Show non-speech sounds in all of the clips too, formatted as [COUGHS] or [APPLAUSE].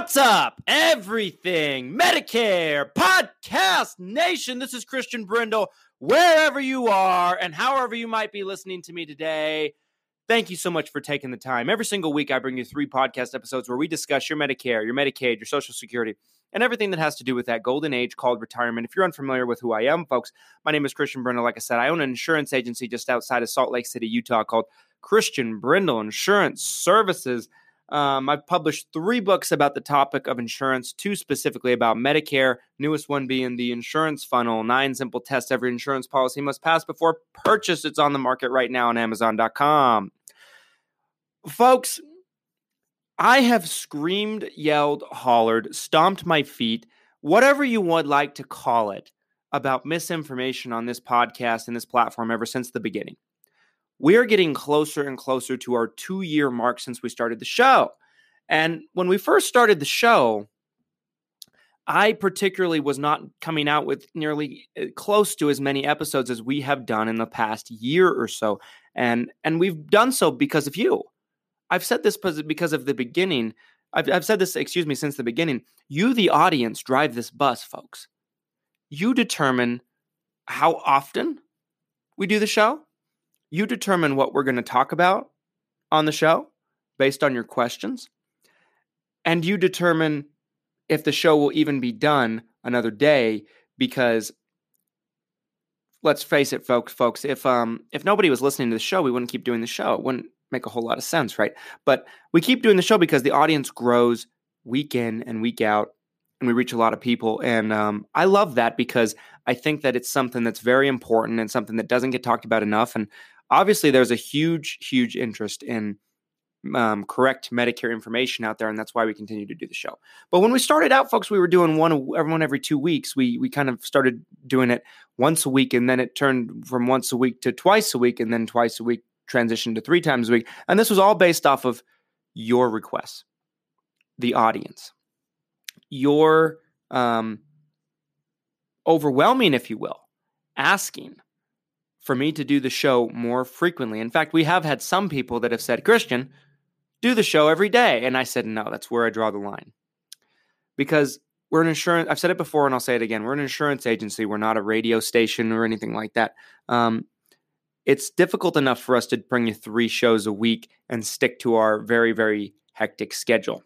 What's up, everything Medicare Podcast Nation? This is Christian Brindle, wherever you are and however you might be listening to me today. Thank you so much for taking the time. Every single week, I bring you three podcast episodes where we discuss your Medicare, your Medicaid, your Social Security, and everything that has to do with that golden age called retirement. If you're unfamiliar with who I am, folks, my name is Christian Brindle. Like I said, I own an insurance agency just outside of Salt Lake City, Utah called Christian Brindle Insurance Services. Um, I've published three books about the topic of insurance, two specifically about Medicare, newest one being The Insurance Funnel Nine Simple Tests Every Insurance Policy Must Pass Before Purchase. It's on the market right now on Amazon.com. Folks, I have screamed, yelled, hollered, stomped my feet, whatever you would like to call it, about misinformation on this podcast and this platform ever since the beginning we are getting closer and closer to our two year mark since we started the show. And when we first started the show, I particularly was not coming out with nearly uh, close to as many episodes as we have done in the past year or so. And and we've done so because of you. I've said this because of the beginning. I've, I've said this, excuse me, since the beginning. You, the audience, drive this bus, folks. You determine how often we do the show you determine what we're going to talk about on the show based on your questions. And you determine if the show will even be done another day because let's face it folks folks if um if nobody was listening to the show we wouldn't keep doing the show it wouldn't make a whole lot of sense right but we keep doing the show because the audience grows week in and week out and we reach a lot of people and um, i love that because i think that it's something that's very important and something that doesn't get talked about enough and obviously there's a huge, huge interest in um, correct Medicare information out there, and that's why we continue to do the show. But when we started out, folks, we were doing one everyone every two weeks. We we kind of started doing it once a week, and then it turned from once a week to twice a week, and then twice a week transitioned to three times a week. And this was all based off of your requests, the audience, your um, overwhelming, if you will, asking for me to do the show more frequently. In fact, we have had some people that have said, Christian, do the show every day. And I said, no, that's where I draw the line. Because we're an insurance, I've said it before and I'll say it again. We're an insurance agency. We're not a radio station or anything like that. Um, it's difficult enough for us to bring you three shows a week and stick to our very, very hectic schedule.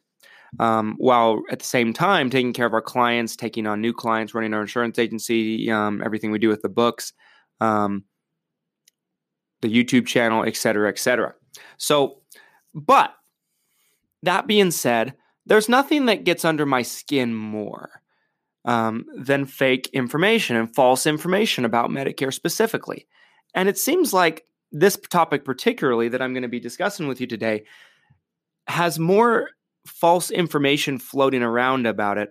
Um, while at the same time taking care of our clients, taking on new clients, running our insurance agency, um, everything we do with the books, um, the YouTube channel, et cetera, et cetera. So, but that being said, there's nothing that gets under my skin more um, than fake information and false information about Medicare specifically. And it seems like this topic, particularly that I'm going to be discussing with you today, has more false information floating around about it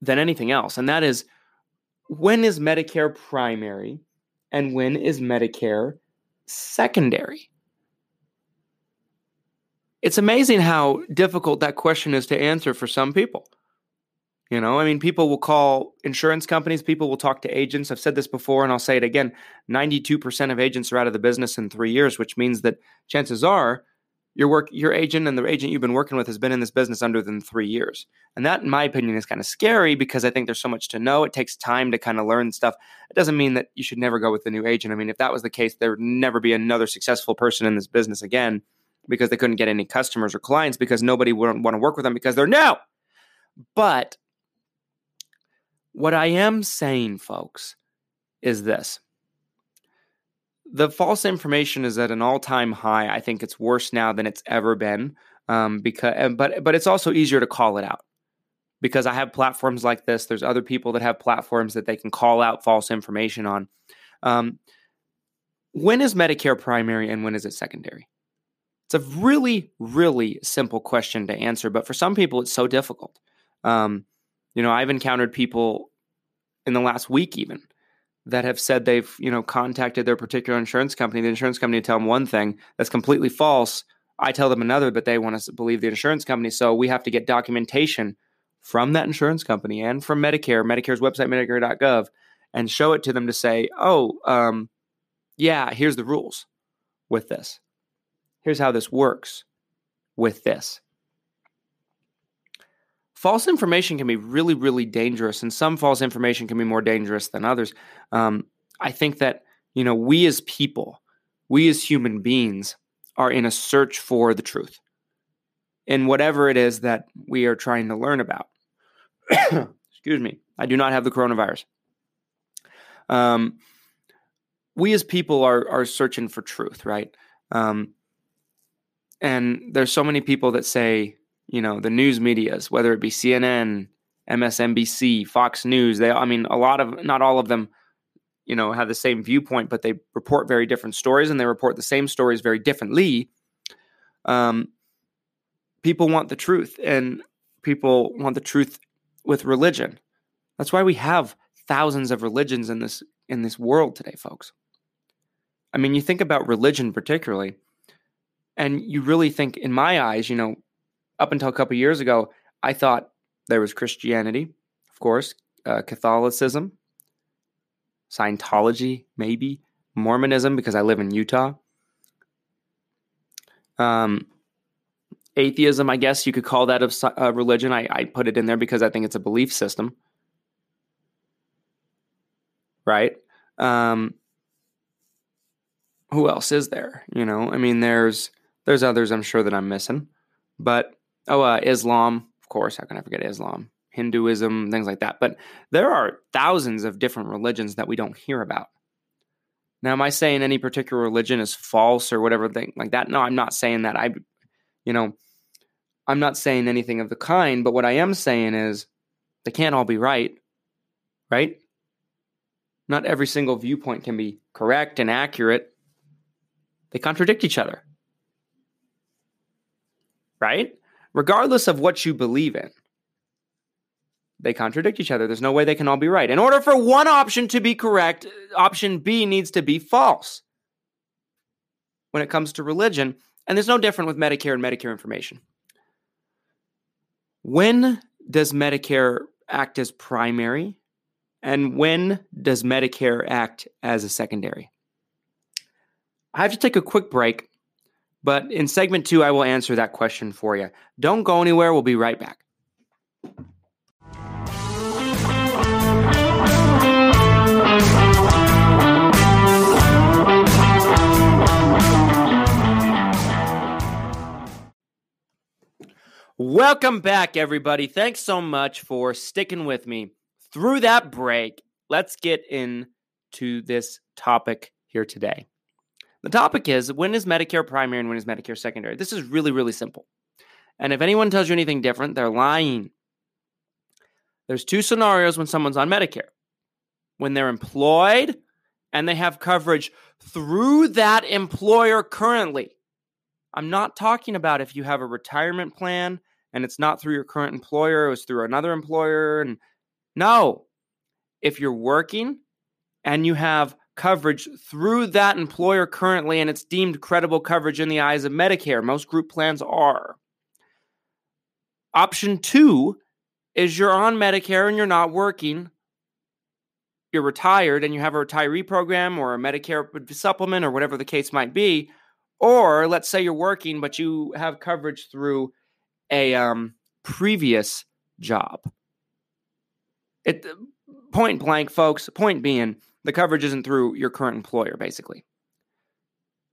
than anything else. And that is when is Medicare primary and when is Medicare secondary? It's amazing how difficult that question is to answer for some people. You know, I mean, people will call insurance companies, people will talk to agents. I've said this before and I'll say it again 92% of agents are out of the business in three years, which means that chances are your work your agent and the agent you've been working with has been in this business under than three years. And that in my opinion is kind of scary because i think there's so much to know. It takes time to kind of learn stuff. It doesn't mean that you should never go with a new agent. I mean if that was the case there would never be another successful person in this business again because they couldn't get any customers or clients because nobody would want to work with them because they're new. But what i am saying folks is this the false information is at an all-time high. I think it's worse now than it's ever been. Um, because, but but it's also easier to call it out because I have platforms like this. There's other people that have platforms that they can call out false information on. Um, when is Medicare primary and when is it secondary? It's a really, really simple question to answer, but for some people, it's so difficult. Um, you know, I've encountered people in the last week even that have said they've, you know, contacted their particular insurance company. The insurance company tell them one thing that's completely false. I tell them another, but they want to believe the insurance company. So we have to get documentation from that insurance company and from Medicare, Medicare's website, Medicare.gov, and show it to them to say, oh, um, yeah, here's the rules with this. Here's how this works with this. False information can be really, really dangerous, and some false information can be more dangerous than others. Um, I think that, you know, we as people, we as human beings are in a search for the truth in whatever it is that we are trying to learn about. [COUGHS] Excuse me. I do not have the coronavirus. Um, we as people are are searching for truth, right? Um, and there's so many people that say, you know, the news media's, whether it be CNN, MSNBC, Fox News, they, I mean, a lot of, not all of them, you know, have the same viewpoint, but they report very different stories and they report the same stories very differently. Um, people want the truth and people want the truth with religion. That's why we have thousands of religions in this in this world today, folks. I mean, you think about religion particularly, and you really think, in my eyes, you know, up until a couple years ago, I thought there was Christianity, of course, uh, Catholicism, Scientology, maybe Mormonism, because I live in Utah. Um, atheism, I guess you could call that a, a religion. I, I put it in there because I think it's a belief system. Right? Um, who else is there? You know, I mean, there's there's others I'm sure that I'm missing, but oh, uh, Islam, of course. How can I forget Islam? Hinduism, things like that. But there are thousands of different religions that we don't hear about. Now, am I saying any particular religion is false or whatever thing like that? No, I'm not saying that. I, you know, I'm not saying anything of the kind. But what I am saying is they can't all be right, right? Not every single viewpoint can be correct and accurate. They contradict each other. Right? Regardless of what you believe in, they contradict each other. There's no way they can all be right. In order for one option to be correct, option B needs to be false when it comes to religion. And there's no different with Medicare and Medicare information. When does Medicare act as primary? And when does Medicare act as a secondary? I have to take a quick break, but in segment two, I will answer that question for you. Don't go anywhere. We'll be right back. Welcome back, everybody. Thanks so much for sticking with me through that break. Let's get into this topic here today. The topic is when is Medicare primary and when is Medicare secondary? This is really, really simple. And if anyone tells you anything different, they're lying. There's two scenarios when someone's on Medicare when they're employed and they have coverage through that employer currently. I'm not talking about if you have a retirement plan and it's not through your current employer, it was through another employer. And no, if you're working and you have coverage through that employer currently, and it's deemed credible coverage in the eyes of Medicare. Most group plans are. Option two is you're on Medicare and you're not working. You're retired and you have a retiree program or a Medicare supplement or whatever the case might be. Or let's say you're working, but you have coverage through a um, previous job. It point blank, folks. Point being, the coverage isn't through your current employer, basically.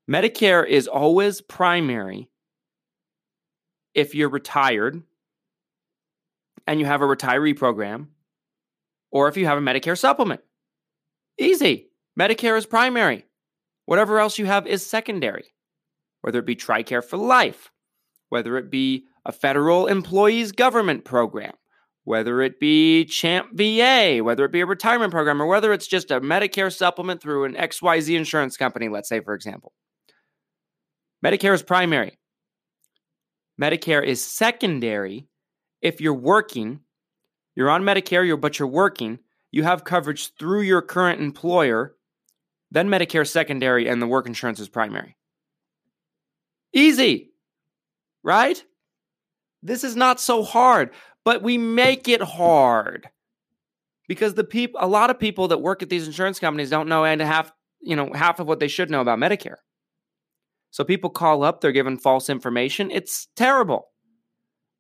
Medicare is always primary if you're retired and you have a retiree program or if you have a Medicare supplement. Easy. Medicare is primary. Whatever else you have is secondary, whether it be TRICARE for life, whether it be a federal employees government program, whether it be CHAMPVA, whether it be a retirement program, or whether it's just a Medicare supplement through an XYZ insurance company, let's say, for example. Medicare is primary. Medicare is secondary if you're working, you're on Medicare, but you're working, you have coverage through your current employer, then Medicare is secondary and the work insurance is primary. Easy, right? This is not so hard, but we make it hard because the people, a lot of people that work at these insurance companies don't know and half, you know, half of what they should know about Medicare. So people call up, they're given false information. It's terrible.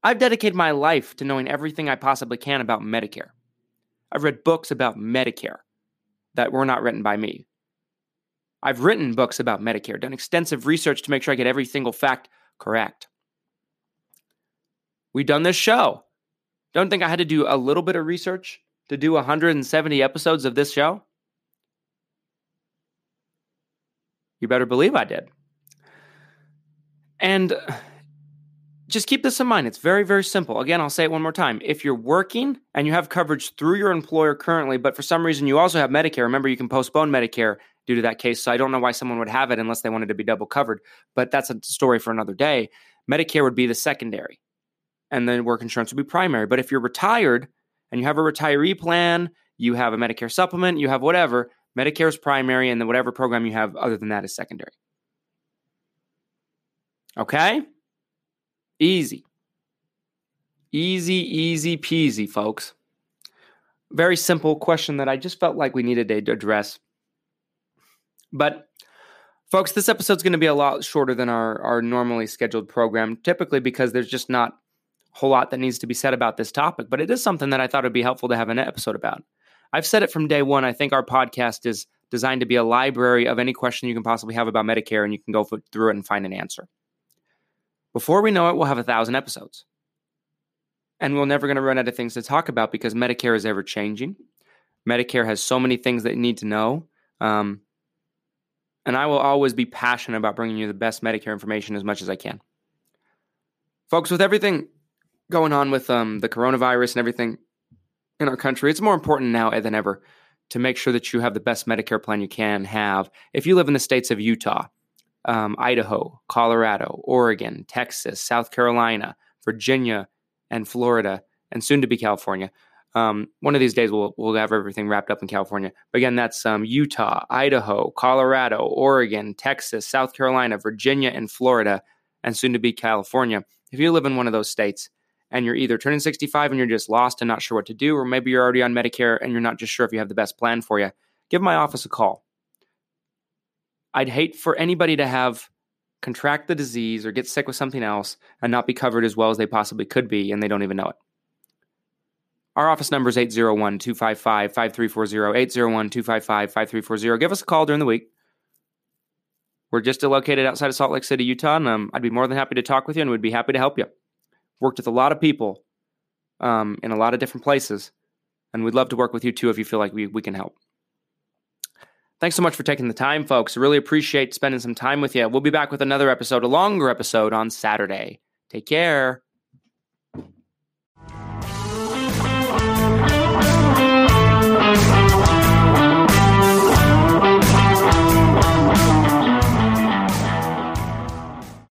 I've dedicated my life to knowing everything I possibly can about Medicare. I've read books about Medicare that were not written by me. I've written books about Medicare, done extensive research to make sure I get every single fact correct. We've done this show. Don't think I had to do a little bit of research to do 170 episodes of this show? You better believe I did. And uh, just keep this in mind. It's very, very simple. Again, I'll say it one more time. If you're working and you have coverage through your employer currently, but for some reason you also have Medicare, remember you can postpone Medicare due to that case. So I don't know why someone would have it unless they wanted to be double covered, but that's a story for another day. Medicare would be the secondary, and then work insurance would be primary. But if you're retired and you have a retiree plan, you have a Medicare supplement, you have whatever, Medicare is primary, and then whatever program you have other than that is secondary. Okay? Easy. Easy, easy peasy, folks. Very simple question that I just felt like we needed to address. But, folks, this episode's going to be a lot shorter than our, our normally scheduled program, typically because there's just not whole lot that needs to be said about this topic. But it is something that I thought would be helpful to have an episode about. I've said it from day one. I think our podcast is designed to be a library of any question you can possibly have about Medicare, and you can go through it and find an answer. Before we know it, we'll have a thousand episodes. And we're never going to run out of things to talk about because Medicare is ever changing. Medicare has so many things that you need to know. Um, and I will always be passionate about bringing you the best Medicare information as much as I can. Folks, with everything going on with um, the coronavirus and everything in our country, it's more important now than ever to make sure that you have the best Medicare plan you can have. If you live in the states of Utah, um, Idaho, Colorado, Oregon, Texas, South Carolina, Virginia, and Florida, and soon to be California. Um, one of these days we'll we'll have everything wrapped up in California. But again, that's um, Utah, Idaho, Colorado, Oregon, Texas, South Carolina, Virginia, and Florida, and soon to be California. If you live in one of those states and you're either turning 65 and you're just lost and not sure what to do, or maybe you're already on Medicare and you're not just sure if you have the best plan for you, give my office a call. I'd hate for anybody to have contract the disease or get sick with something else and not be covered as well as they possibly could be, and they don't even know it. Our office number is 801 255 5340. 801 255 5340. Give us a call during the week. We're just located outside of Salt Lake City, Utah, and um, I'd be more than happy to talk with you and would be happy to help you. Worked with a lot of people um, in a lot of different places, and we'd love to work with you too if you feel like we, we can help. Thanks so much for taking the time, folks. Really appreciate spending some time with you. We'll be back with another episode, a longer episode on Saturday. Take care.